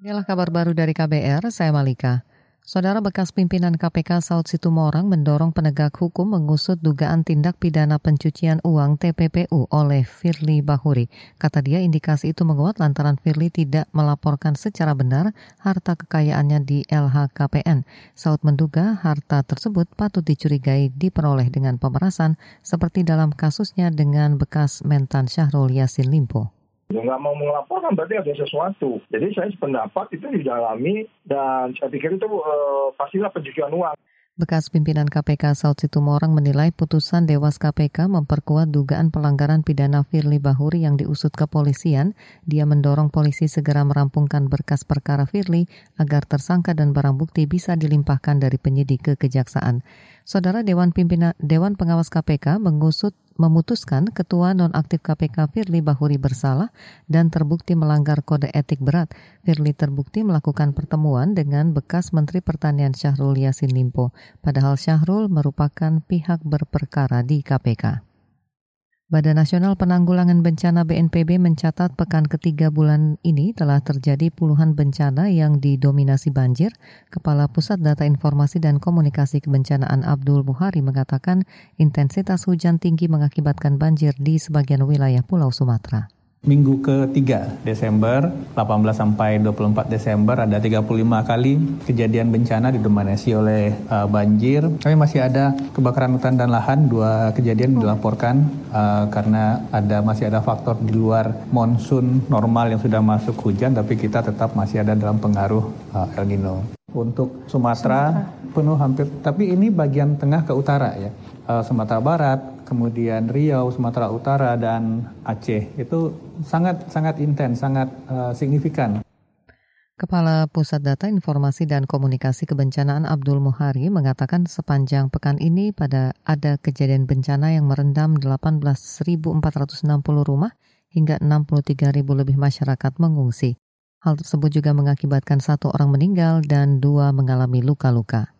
Inilah kabar baru dari KBR, saya Malika. Saudara bekas pimpinan KPK Saud Situmorang mendorong penegak hukum mengusut dugaan tindak pidana pencucian uang TPPU oleh Firly Bahuri. Kata dia indikasi itu menguat lantaran Firly tidak melaporkan secara benar harta kekayaannya di LHKPN. Saud menduga harta tersebut patut dicurigai diperoleh dengan pemerasan seperti dalam kasusnya dengan bekas mentan Syahrul Yassin Limpo nggak mau melaporkan berarti ada sesuatu. Jadi saya sependapat itu didalami dan saya pikir itu uh, pastilah pencucian uang. Bekas pimpinan KPK Saud Situmorang menilai putusan Dewas KPK memperkuat dugaan pelanggaran pidana Firly Bahuri yang diusut kepolisian. Dia mendorong polisi segera merampungkan berkas perkara Firly agar tersangka dan barang bukti bisa dilimpahkan dari penyidik ke kejaksaan. Saudara Dewan Pimpinan Dewan Pengawas KPK mengusut memutuskan Ketua Nonaktif KPK Firly Bahuri bersalah dan terbukti melanggar kode etik berat. Firly terbukti melakukan pertemuan dengan bekas Menteri Pertanian Syahrul Yassin Limpo, padahal Syahrul merupakan pihak berperkara di KPK. Badan Nasional Penanggulangan Bencana BNPB mencatat pekan ketiga bulan ini telah terjadi puluhan bencana yang didominasi banjir. Kepala Pusat Data Informasi dan Komunikasi Kebencanaan Abdul Buhari mengatakan intensitas hujan tinggi mengakibatkan banjir di sebagian wilayah Pulau Sumatera. Minggu ketiga Desember 18 sampai 24 Desember ada 35 kali kejadian bencana didominasi oleh uh, banjir. Kami masih ada kebakaran hutan dan lahan dua kejadian dilaporkan uh, karena ada masih ada faktor di luar monsun normal yang sudah masuk hujan tapi kita tetap masih ada dalam pengaruh uh, El Nino. Untuk Sumatera, Sumatera penuh hampir tapi ini bagian tengah ke utara ya. Uh, Sumatera Barat, kemudian Riau, Sumatera Utara dan Aceh itu sangat sangat intens, sangat uh, signifikan. Kepala Pusat Data Informasi dan Komunikasi Kebencanaan Abdul Muhari mengatakan sepanjang pekan ini pada ada kejadian bencana yang merendam 18.460 rumah hingga 63.000 lebih masyarakat mengungsi. Hal tersebut juga mengakibatkan satu orang meninggal dan dua mengalami luka-luka.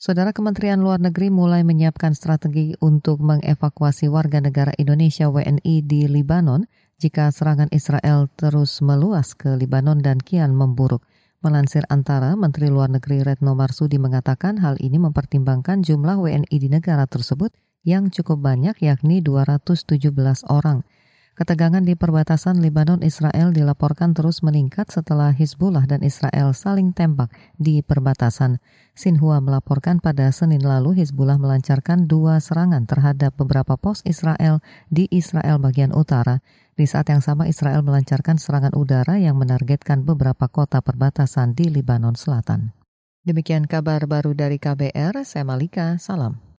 Saudara Kementerian Luar Negeri mulai menyiapkan strategi untuk mengevakuasi warga negara Indonesia WNI di Libanon jika serangan Israel terus meluas ke Libanon dan kian memburuk. Melansir antara, Menteri Luar Negeri Retno Marsudi mengatakan hal ini mempertimbangkan jumlah WNI di negara tersebut yang cukup banyak yakni 217 orang. Ketegangan di perbatasan Lebanon-Israel dilaporkan terus meningkat setelah Hizbullah dan Israel saling tembak di perbatasan. Sinhua melaporkan pada Senin lalu Hizbullah melancarkan dua serangan terhadap beberapa pos Israel di Israel bagian utara. Di saat yang sama Israel melancarkan serangan udara yang menargetkan beberapa kota perbatasan di Lebanon Selatan. Demikian kabar baru dari KBR, saya Malika, salam.